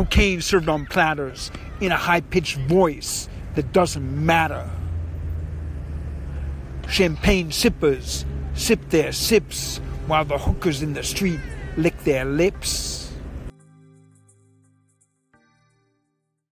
Cocaine served on platters in a high pitched voice that doesn't matter. Champagne sippers sip their sips while the hookers in the street lick their lips.